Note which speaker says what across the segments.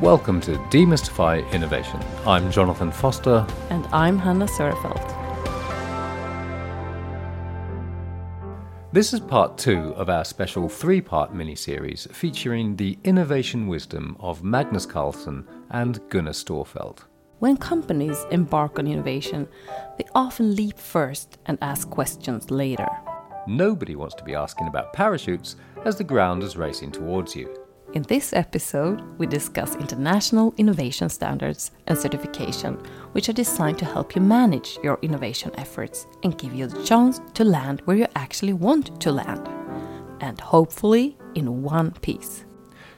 Speaker 1: Welcome to Demystify Innovation. I'm Jonathan Foster.
Speaker 2: And I'm Hanna Sörefelt.
Speaker 1: This is part two of our special three part mini series featuring the innovation wisdom of Magnus Karlsson and Gunnar Storfeldt.
Speaker 2: When companies embark on innovation, they often leap first and ask questions later.
Speaker 1: Nobody wants to be asking about parachutes as the ground is racing towards you.
Speaker 2: In this episode, we discuss international innovation standards and certification, which are designed to help you manage your innovation efforts and give you the chance to land where you actually want to land, and hopefully in one piece.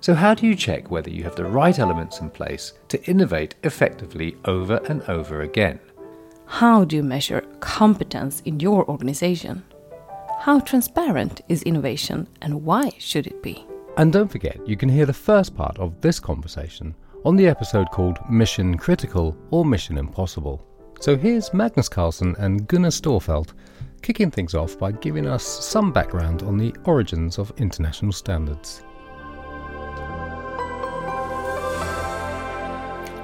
Speaker 1: So, how do you check whether you have the right elements in place to innovate effectively over and over again?
Speaker 2: How do you measure competence in your organization? How transparent is innovation and why should it be?
Speaker 1: And don't forget, you can hear the first part of this conversation on the episode called Mission Critical or Mission Impossible. So here's Magnus Karlsson and Gunnar Storfeldt kicking things off by giving us some background on the origins of international standards.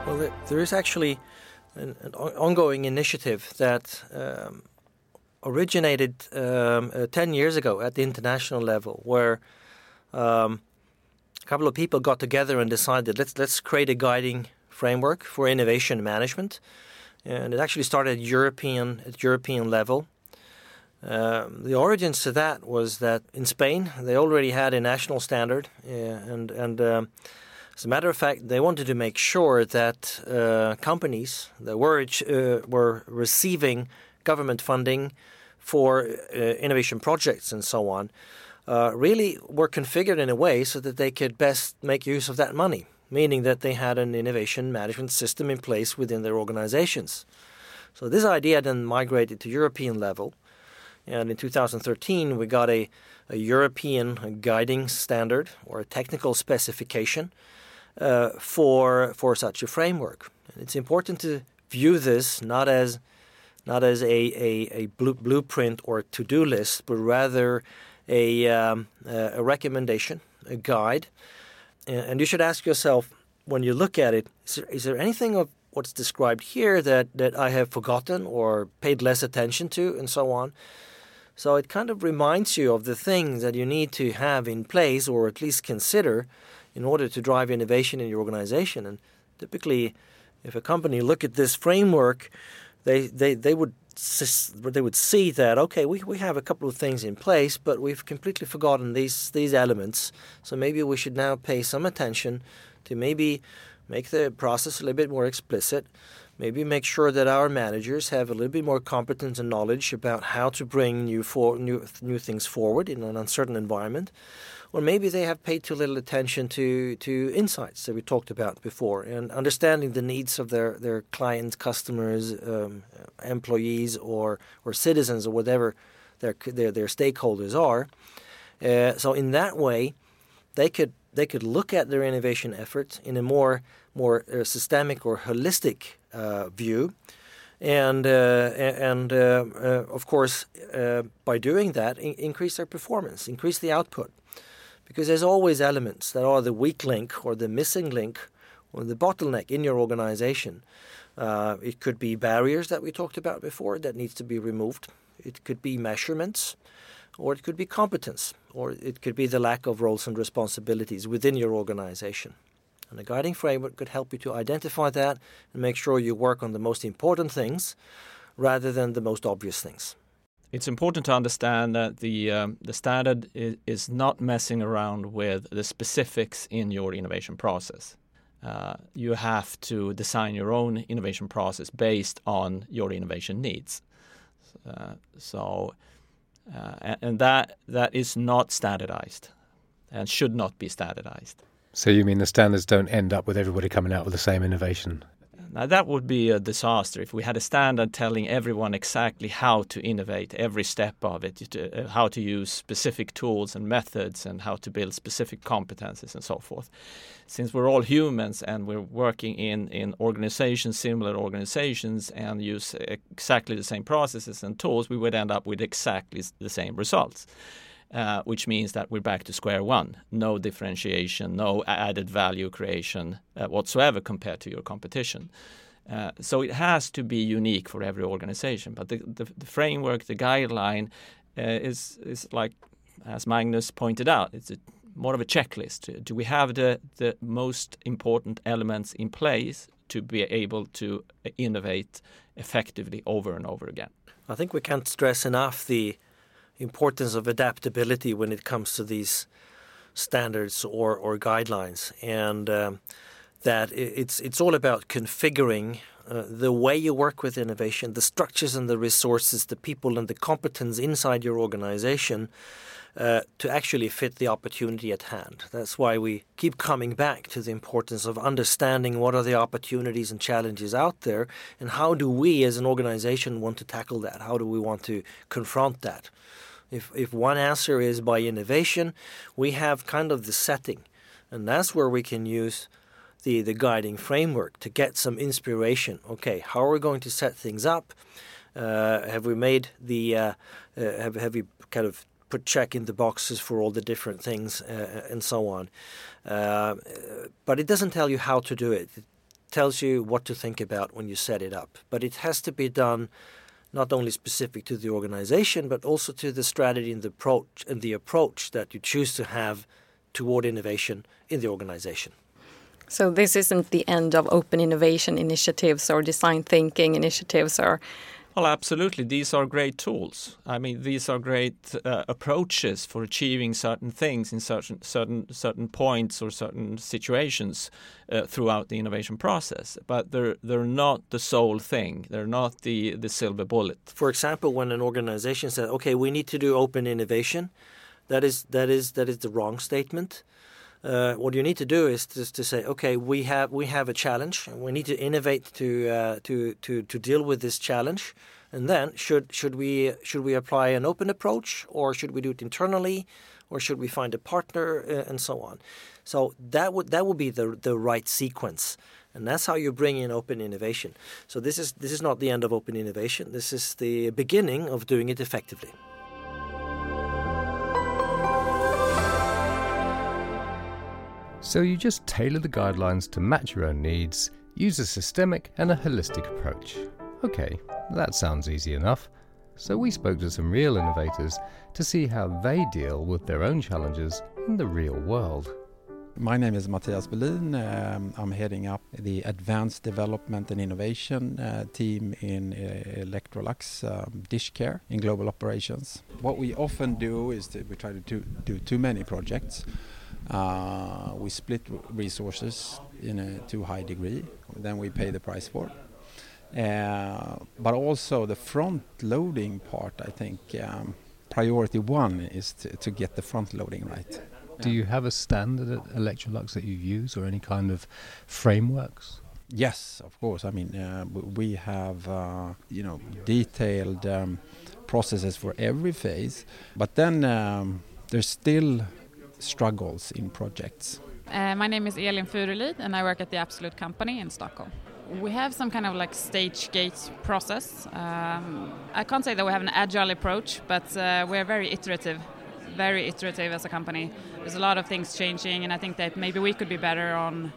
Speaker 3: Well, there is actually an, an ongoing initiative that um, originated um, uh, 10 years ago at the international level where um, a couple of people got together and decided let's let's create a guiding framework for innovation management, and it actually started at European at European level. Um, the origins to that was that in Spain they already had a national standard, and and um, as a matter of fact, they wanted to make sure that uh, companies that were uh, were receiving government funding for uh, innovation projects and so on uh, really were configured in a way so that they could best make use of that money, meaning that they had an innovation management system in place within their organizations. So this idea then migrated to European level, and in 2013 we got a, a European guiding standard or a technical specification uh, for for such a framework. And it's important to view this not as not as a, a, a blueprint or to-do list, but rather a, um, a recommendation, a guide, and you should ask yourself when you look at it: is there, is there anything of what's described here that, that I have forgotten or paid less attention to, and so on. So it kind of reminds you of the things that you need to have in place or at least consider in order to drive innovation in your organization. And typically, if a company look at this framework, they, they, they would they would see that okay we, we have a couple of things in place but we've completely forgotten these these elements. So maybe we should now pay some attention to maybe make the process a little bit more explicit. Maybe make sure that our managers have a little bit more competence and knowledge about how to bring new for new new things forward in an uncertain environment or maybe they have paid too little attention to, to insights that we talked about before and understanding the needs of their, their clients, customers, um, employees, or, or citizens, or whatever their, their, their stakeholders are. Uh, so, in that way, they could, they could look at their innovation efforts in a more, more uh, systemic or holistic uh, view. And, uh, and uh, uh, of course, by doing that, in- increase their performance, increase the output because there's always elements that are the weak link or the missing link or the bottleneck in your organization. Uh, it could be barriers that we talked about before that needs to be removed. It could be measurements, or it could be competence, or it could be the lack of roles and responsibilities within your organization. And a guiding framework could help you to identify that and make sure you work on the most important things rather than the most obvious things.
Speaker 4: It's important to understand that the um, the standard is, is, not messing around with the specifics in your innovation process. Uh, you have to design your own innovation process based on your innovation needs. Uh, so, uh, and that that is not standardized, and should not be standardized.
Speaker 1: So you mean the standards don't end up with everybody coming out with the same innovation?
Speaker 4: Now, that would be a disaster if we had a standard telling everyone exactly how to innovate every step of it, uh, how to use specific tools and methods, and how to build specific competences and so forth. Since we're all humans and we're working in, in organizations, similar organizations, and use exactly the same processes and tools, we would end up with exactly the same results. Uh, which means that we're back to square one. No differentiation, no added value creation uh, whatsoever compared to your competition. Uh, so it has to be unique for every organization. But the, the, the framework, the guideline, uh, is is like as Magnus pointed out, it's a, more of a checklist. Do we have the the most important elements in place to be able to innovate effectively over and over again?
Speaker 3: I think we can't stress enough the importance of adaptability when it comes to these standards or, or guidelines, and um, that it's it's all about configuring uh, the way you work with innovation, the structures and the resources, the people and the competence inside your organization uh, to actually fit the opportunity at hand. That's why we keep coming back to the importance of understanding what are the opportunities and challenges out there, and how do we as an organization want to tackle that? How do we want to confront that? If, if one answer is by innovation, we have kind of the setting, and that's where we can use the, the guiding framework to get some inspiration. Okay, how are we going to set things up? Uh, have we made the uh, uh, have have we kind of put check in the boxes for all the different things uh, and so on. Uh, but it doesn't tell you how to do it. It tells you what to think about when you set it up. But it has to be done not only specific to the organization, but also to the strategy and the approach and the approach that you choose to have toward innovation in the organization.
Speaker 2: So this isn't the end of open innovation initiatives or design thinking initiatives or
Speaker 4: well, absolutely. These are great tools. I mean, these are great uh, approaches for achieving certain things in certain certain certain points or certain situations uh, throughout the innovation process. But they're they're not the sole thing. They're not the the silver bullet.
Speaker 3: For example, when an organization says, "Okay, we need to do open innovation," that is that is that is the wrong statement. Uh, what you need to do is just to say, okay, we have we have a challenge, and we need to innovate to uh, to to to deal with this challenge. And then, should should we should we apply an open approach, or should we do it internally, or should we find a partner, uh, and so on. So that would that would be the the right sequence, and that's how you bring in open innovation. So this is this is not the end of open innovation. This is the beginning of doing it effectively.
Speaker 1: So you just tailor the guidelines to match your own needs, use a systemic and a holistic approach. Okay, that sounds easy enough. So we spoke to some real innovators to see how they deal with their own challenges in the real world.
Speaker 5: My name is Matthias Berlin. Um, I'm heading up the Advanced Development and Innovation uh, team in uh, Electrolux um, Dish Care in global operations. What we often do is we try to do, do too many projects. Uh, we split resources in a too high degree, then we pay the price for it. Uh, but also the front loading part, I think um, priority one is to, to, get the front loading right.
Speaker 1: Do you have a standard at Electrolux that you use or any kind of frameworks?
Speaker 5: Yes, of course. I mean, uh, we have uh, you know detailed um, processes for every phase, but then um, there's still struggles in projects?
Speaker 6: Uh, my name is Elin Furulid and I work at the Absolut Company in Stockholm. We have some kind of like stage gate process. Um, I can't say that we have an agile approach, but uh, we're very iterative, very iterative as a company. There's a lot of things changing, and I think that maybe we could be better on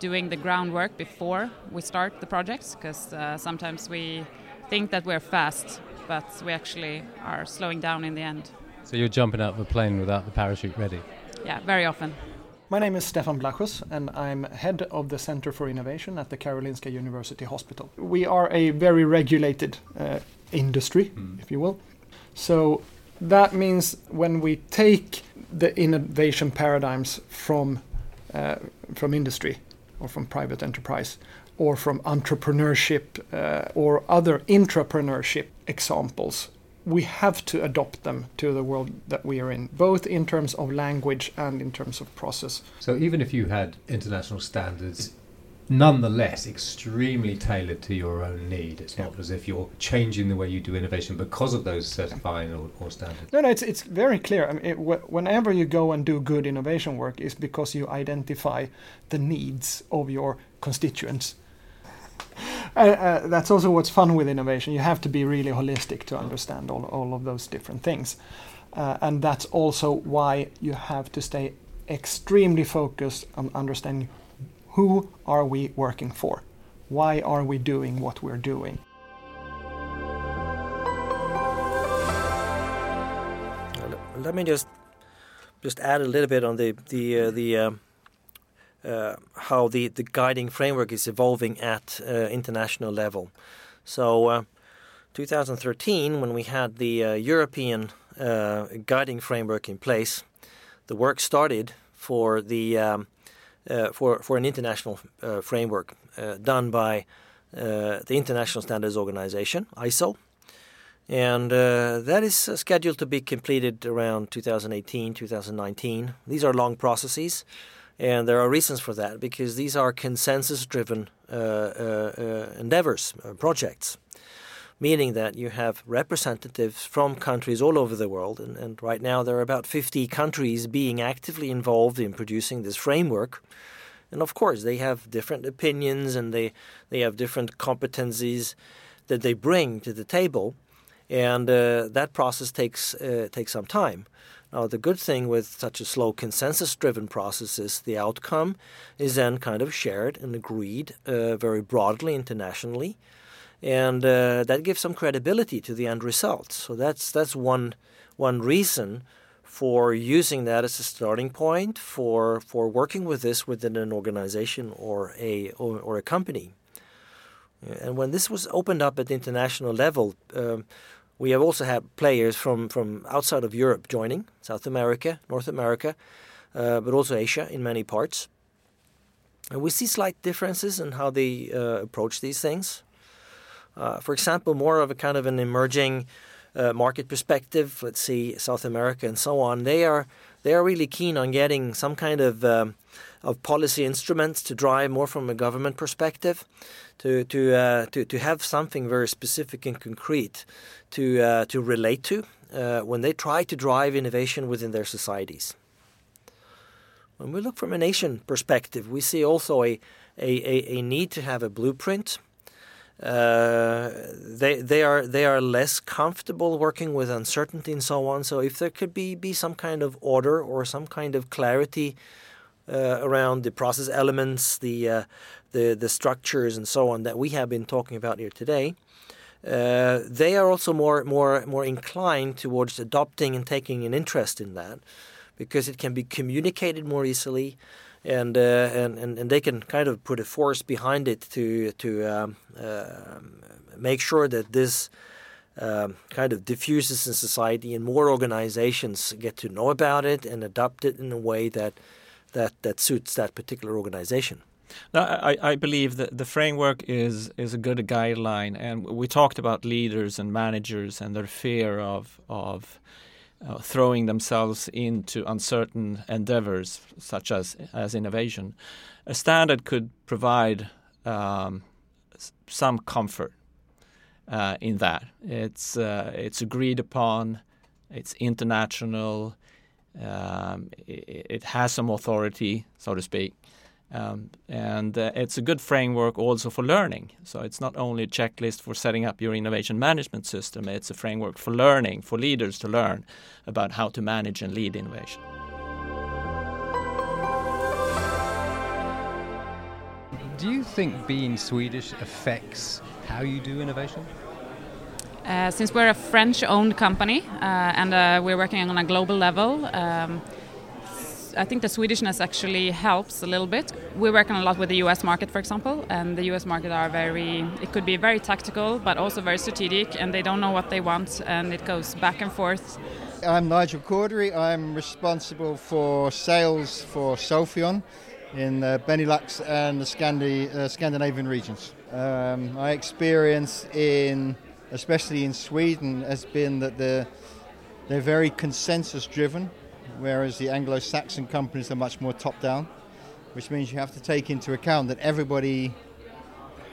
Speaker 6: doing the groundwork before we start the projects, because uh, sometimes we think that we're fast, but we actually are slowing down in the end.
Speaker 1: So you're jumping out of a plane without the parachute ready?
Speaker 6: Yeah, very often.
Speaker 7: My name is Stefan Vlachos, and I'm head of the Center for Innovation at the Karolinska University Hospital. We are a very regulated uh, industry, mm. if you will. So that means when we take the innovation paradigms from uh, from industry or from private enterprise or from entrepreneurship uh, or other intrapreneurship examples we have to adopt them to the world that we are in, both in terms of language and in terms of process.
Speaker 1: So even if you had international standards, nonetheless extremely tailored to your own need. It's not as if you're changing the way you do innovation because of those certifying or, or standards.
Speaker 7: No, no, it's it's very clear. I mean, it, whenever you go and do good innovation work, is because you identify the needs of your constituents uh, uh, that's also what's fun with innovation. You have to be really holistic to understand all, all of those different things. Uh, and that's also why you have to stay extremely focused on understanding who are we working for? Why are we doing what we're doing?
Speaker 3: Let me just just add a little bit on the the uh, the uh, how the the guiding framework is evolving at uh, international level. So, uh, 2013, when we had the uh, European guiding framework in place, the work started for the um, for for an international framework done by the International Standards Organization (ISO), and uh, that is scheduled to be completed around 2018, 2019. These are long processes, and there are reasons for that because these are consensus driven uh, uh, uh, endeavors, uh, projects, meaning that you have representatives from countries all over the world. And, and right now, there are about 50 countries being actively involved in producing this framework. And of course, they have different opinions and they, they have different competencies that they bring to the table and uh, that process takes uh, takes some time. Now, the good thing with such a slow consensus-driven process is the outcome is then kind of shared and agreed uh, very broadly internationally, and uh, that gives some credibility to the end result. So that's that's one one reason for using that as a starting point for for working with this within an organization or a or, or a company. And when this was opened up at the international level, um, we have also had players from, from outside of Europe joining, South America, North America, uh, but also Asia in many parts. And we see slight differences in how they uh, approach these things. Uh, for example, more of a kind of an emerging uh, market perspective, let's see South America and so on, they are they are really keen on getting some kind of um, of policy instruments to drive more from a government perspective, to to uh, to to have something very specific and concrete to uh, to relate to uh, when they try to drive innovation within their societies. When we look from a nation perspective, we see also a a, a, need to have a blueprint. Uh, they they are they are less comfortable working with uncertainty and so on. So if there could be be some kind of order or some kind of clarity uh, around the process elements, the uh, the the structures and so on that we have been talking about here today, uh, they are also more more more inclined towards adopting and taking an interest in that because it can be communicated more easily. And, uh, and and and they can kind of put a force behind it to to um, uh, make sure that this um, kind of diffuses in society and more organizations get to know about it and adopt it in a way that that that suits that particular organization.
Speaker 4: No, I, I believe that the framework is is a good guideline, and we talked about leaders and managers and their fear of of uh, throwing themselves into uncertain endeavors such as as innovation. A standard could provide um, some comfort uh, in that. It's uh, it's agreed upon. It's international. Um, it, it, has some authority, so to speak. Um, and uh, it's a good framework also for learning. So it's not only a checklist for setting up your innovation management system, it's a framework for learning, for leaders to learn about how to manage and lead innovation.
Speaker 1: Do you think being Swedish affects how you do innovation?
Speaker 6: Uh, since we're a French owned company uh, and uh, we're working on a global level, um, I think the Swedishness actually helps a little bit. We're working a lot with the US market, for example, and the US market are very, it could be very tactical, but also very strategic, and they don't know what they want, and it goes back and forth.
Speaker 8: I'm Nigel Cordery. I'm responsible for sales for Sophion in the Benelux and the Scandi- uh, Scandinavian regions. Um, experience in, especially in Sweden, has been that they're, they're very consensus driven whereas the Anglo Saxon companies are much more top down, which means you have to take into account that everybody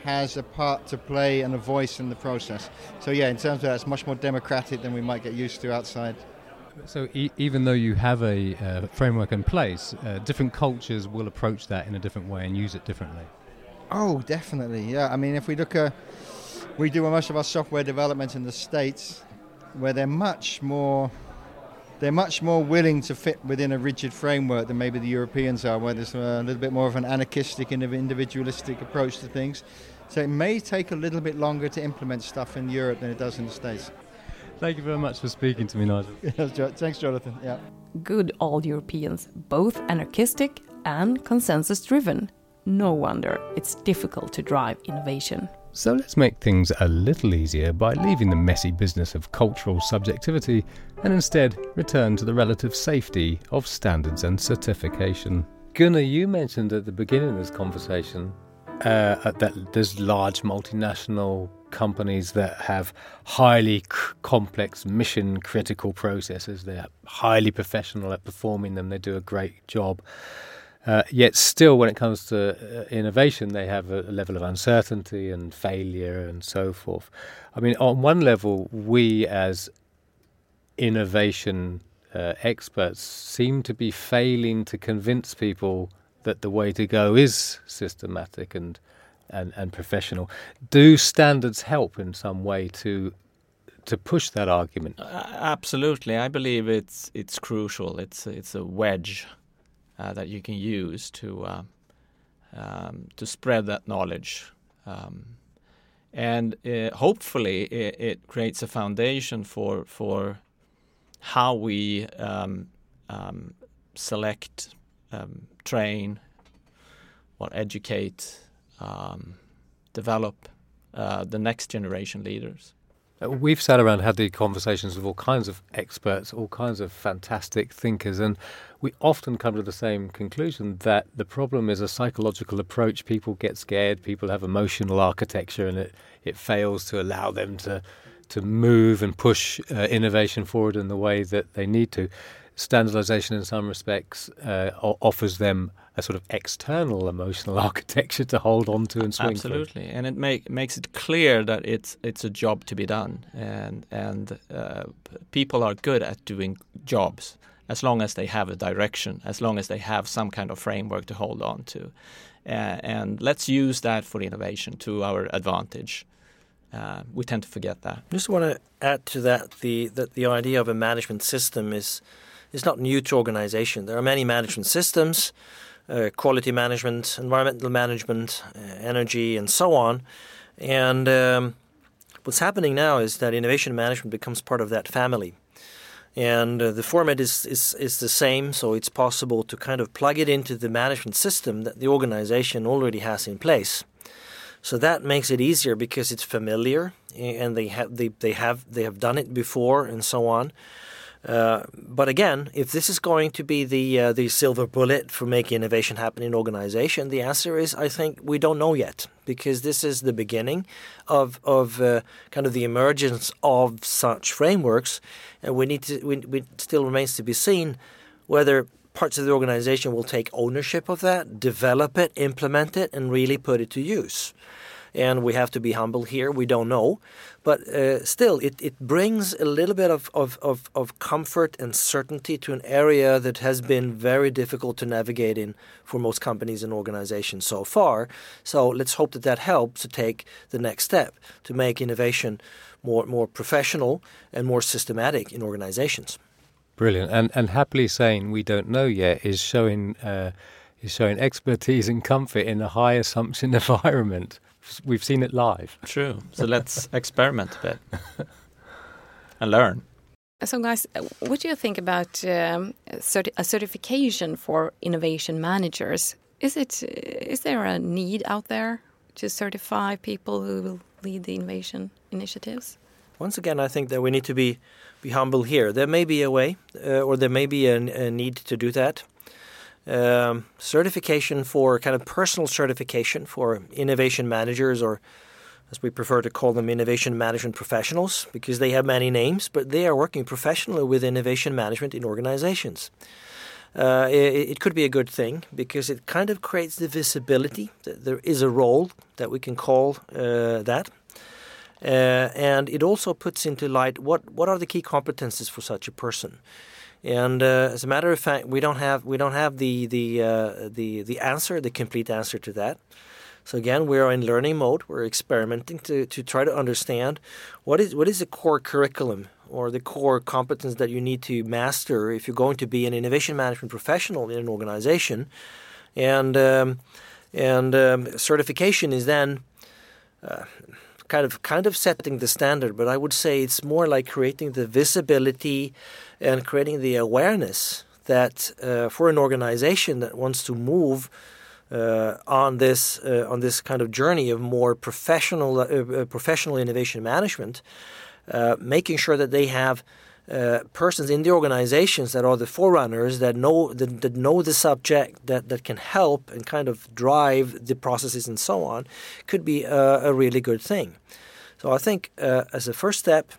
Speaker 8: has a part to play and a voice in the process. So, yeah, in terms of that, it's much more democratic than we might get used to outside.
Speaker 1: So, e- even though you have a uh, framework in place, uh, different cultures will approach that in a different way and use it differently.
Speaker 8: Oh, definitely. Yeah. I mean, if we look at, we do most of our software development in the States, where they're much more they're much more willing to fit within a rigid framework than maybe the Europeans are, where there's a little bit more of an anarchistic and individualistic approach to things. So it may take a little bit longer to implement stuff in Europe than it does in the States.
Speaker 1: Thank you very much for speaking to me, Nigel.
Speaker 8: Thanks, Jonathan. Yeah.
Speaker 2: Good all Europeans, both anarchistic and consensus driven. No wonder it's difficult to drive innovation.
Speaker 1: So let's make things a little easier by leaving the messy business of cultural subjectivity and instead return to the relative safety of standards and certification. Gunnar, you mentioned at the beginning of this conversation uh, that there's large multinational companies that have highly c- complex mission critical processes. They're highly professional at performing them, they do a great job. Uh, yet, still, when it comes to uh, innovation, they have a, level of uncertainty and failure and so forth. I mean, on one level, we as innovation uh, experts seem to be failing to convince people that the way to go is systematic and and, and professional. Do standards help in some way to to push that argument?
Speaker 4: Uh, absolutely, I believe it's it's crucial. It's it's a wedge uh, that you can use to uh, um, to spread that knowledge. Um, and uh, hopefully it, it, creates a foundation for for how we um, um select, um, train, or educate, um, develop uh, the next generation leaders.
Speaker 1: Uh, we've sat around, had the conversations with all kinds of experts, all kinds of fantastic thinkers, and we often come to the same conclusion that the problem is a psychological approach. People get scared, people have emotional architecture, and it, it fails to allow them to to move and push uh, innovation forward in the way that they need to. Standardization, in some respects, uh, offers them a sort of external emotional architecture to hold on to and swing.
Speaker 4: Absolutely, and it make, makes it clear that it's it's a job to be done, and and uh, people are good at doing jobs as long as they have a direction, as long as they have some kind of framework to hold on to, uh, and let's use that for innovation to our advantage. Uh, we tend to forget that.
Speaker 3: I Just want to add to that the that the idea of a management system is is not new to organization. There are many management systems uh, quality management, environmental management, uh, energy, and so on. And um, what's happening now is that innovation management becomes part of that family. And uh, the format is, is, is the same, so it's possible to kind of plug it into the management system that the organization already has in place. So that makes it easier because it's familiar and they have they, they have they have done it before and so on. Uh, but again, if this is going to be the uh, the silver bullet for making innovation happen in organization, the answer is I think we don't know yet because this is the beginning of of uh, kind of the emergence of such frameworks, and we need to we, we still remains to be seen whether parts of the organization will take ownership of that, develop it, implement it, and really put it to use and we have to be humble here. We don't know, but uh, still, it, it brings a little bit of, of, of, of, comfort and certainty to an area that has been very difficult to navigate in for most companies and organizations so far. So let's hope that that helps to take the next step to make innovation more more professional and more systematic in organizations.
Speaker 1: Brilliant, and and happily saying we don't know yet is showing. Uh, is showing expertise and comfort in a high assumption environment we've seen it live.
Speaker 4: True. So let's experiment a bit and learn.
Speaker 2: So, guys, what do you think about um, certi a certification for innovation managers? Is it is there a need out there to certify people who will lead the innovation initiatives?
Speaker 3: Once again, I think that we need to be be humble here. There may be a way, uh, or there may be a, a need to do that um, certification for kind of personal certification for innovation managers, or as we prefer to call them, innovation management professionals, because they have many names, but they are working professionally with innovation management in organizations. Uh, it, it, could be a good thing because it kind of creates the visibility that there is a role that we can call uh, that. Uh, and it also puts into light what, what are the key competences for such a person. And uh, as a matter of fact, we don't have we don't have the the uh, the the answer, the complete answer to that. So again, we are in learning mode. We're experimenting to, to try to understand what is what is the core curriculum or the core competence that you need to master if you're going to be an innovation management professional in an organization, and um, and um, certification is then. Uh, kind of kind of setting the standard, but I would say it's more like creating the visibility and creating the awareness that uh, for an organization that wants to move uh, on this uh, on this kind of journey of more professional uh, uh, professional innovation management, uh, making sure that they have uh, persons in the organizations that are the forerunners that know that, that, know the subject that, that can help and kind of drive the processes and so on could be a, a really good thing. So I think uh, as a first step,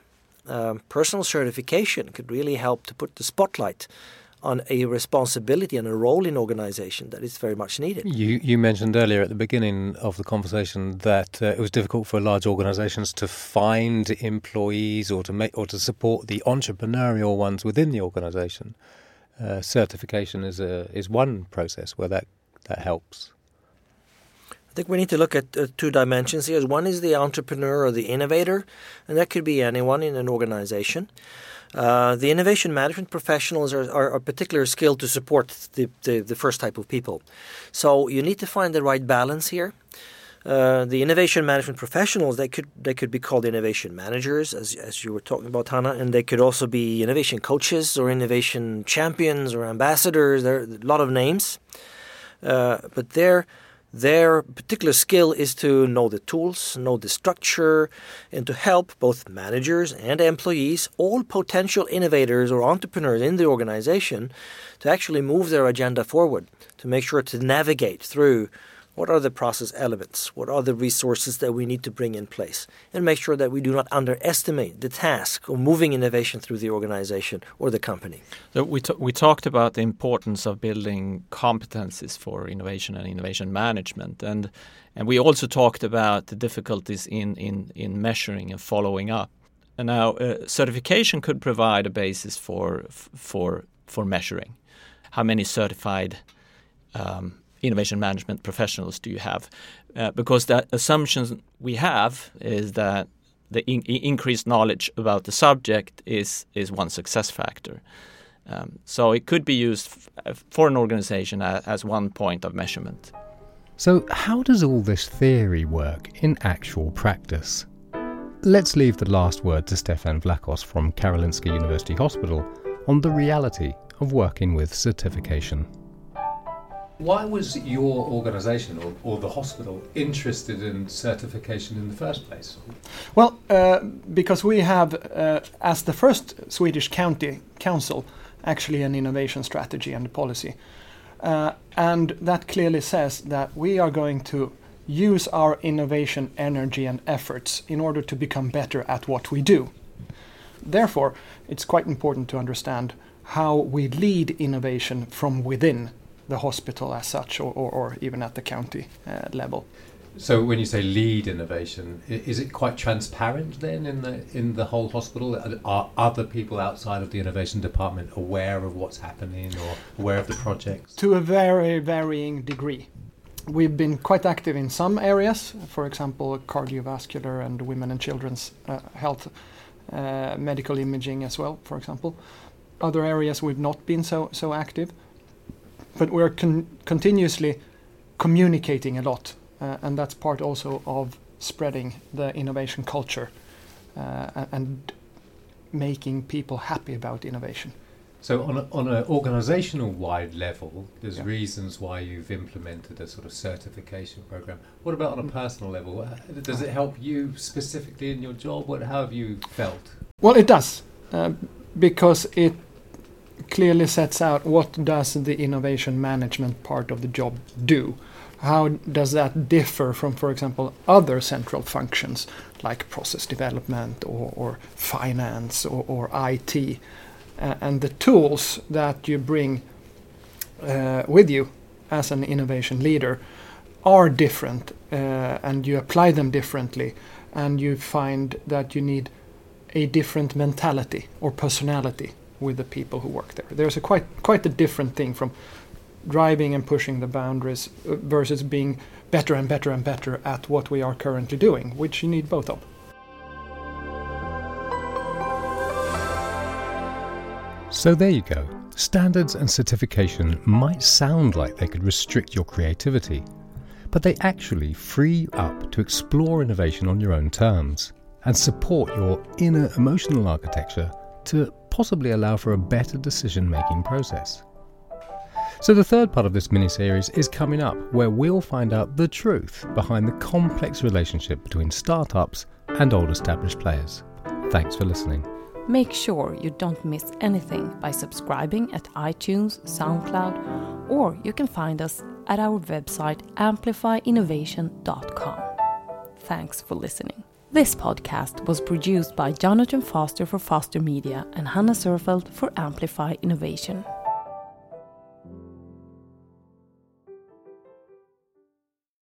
Speaker 3: um, personal certification could really help to put the spotlight on a responsibility and a role in organization that is very much needed.
Speaker 1: You, you mentioned earlier at the beginning of the conversation that uh, it was difficult for large organizations to find employees or to make or to support the entrepreneurial ones within the organization. Uh, certification is a is one process where that that helps.
Speaker 3: I think we need to look at uh, two dimensions here. One is the entrepreneur or the innovator, and that could be anyone in an organization. Uh, the innovation management professionals are, are, are particularly skilled to support the, the, the, first type of people. So you need to find the right balance here. Uh, the innovation management professionals they could they could be called innovation managers as as you were talking about Hanna and they could also be innovation coaches or innovation champions or ambassadors there are a lot of names uh, but they're their particular skill is to know the tools, know the structure, and to help both managers and employees, all potential innovators or entrepreneurs in the organization, to actually move their agenda forward, to make sure to navigate through what are the process elements? What are the resources that we need to bring in place? And make sure that we do not underestimate the task of moving innovation through the organization or the company.
Speaker 4: So we, we talked about the importance of building competencies for innovation and innovation management. And, and we also talked about the difficulties in, in, in measuring and following up. And now uh, certification could provide a basis for, for, for measuring. How many certified um, innovation management professionals do you have? Uh, because the assumption we have is that the in- increased knowledge about the subject is is one success factor. Um, so it could be used f- for an organization as, as one point of measurement.
Speaker 1: So, how does all this theory work in actual practice? Let's leave the last word to Stefan Vlachos from Karolinska University Hospital on the reality of working with certification. Why was your organisation or, or, the hospital interested in certification in the first place?
Speaker 7: Well, uh, because we have, uh, as the first Swedish county council, actually an innovation strategy and policy. Uh, and that clearly says that we are going to use our innovation energy and efforts in order to become better at what we do. Therefore, it's quite important to understand how we lead innovation from within the hospital as such, or, or, or even at the county uh, level.
Speaker 1: So, when you say lead innovation, is it quite transparent then in the in the whole hospital? Are other people outside of the innovation department aware of what's happening or aware of the projects?
Speaker 7: To a very varying degree. We've been quite active in some areas, for example, cardiovascular and women and children's uh, health, uh, medical imaging as well, for example. Other areas we've not been so so active but we're con- continuously communicating a lot, uh, and that's part also of spreading the innovation culture uh, and making people happy about innovation.
Speaker 1: So, on, a, on an organizational wide level, there's yeah. reasons why you've implemented a sort of certification program. What about on a mm. personal level? Uh, does it help you specifically in your job? What, how have you felt?
Speaker 7: Well, it does, uh, because it clearly sets out what does the innovation management part of the job do. How does that differ from, for example, other central functions like process development or, or finance or, or IT? Uh, and the tools that you bring uh, with you as an innovation leader are different uh, and you apply them differently and you find that you need a different mentality or personality with the people who work there. There's a quite quite a different thing from driving and pushing the boundaries uh, versus being better and better and better at what we are currently doing, which you need both of.
Speaker 1: So there you go. Standards and certification might sound like they could restrict your creativity, but they actually free you up to explore innovation on your own terms and support your inner emotional architecture to possibly allow for a better decision making process. So, the third part of this mini series is coming up, where we'll find out the truth behind the complex relationship between startups and old established players. Thanks for listening.
Speaker 2: Make sure you don't miss anything by subscribing at iTunes, SoundCloud, or you can find us at our website amplifyinnovation.com. Thanks for listening. This podcast was produced by Jonathan Foster for Foster Media and Hanna Sörefelt for Amplify Innovation.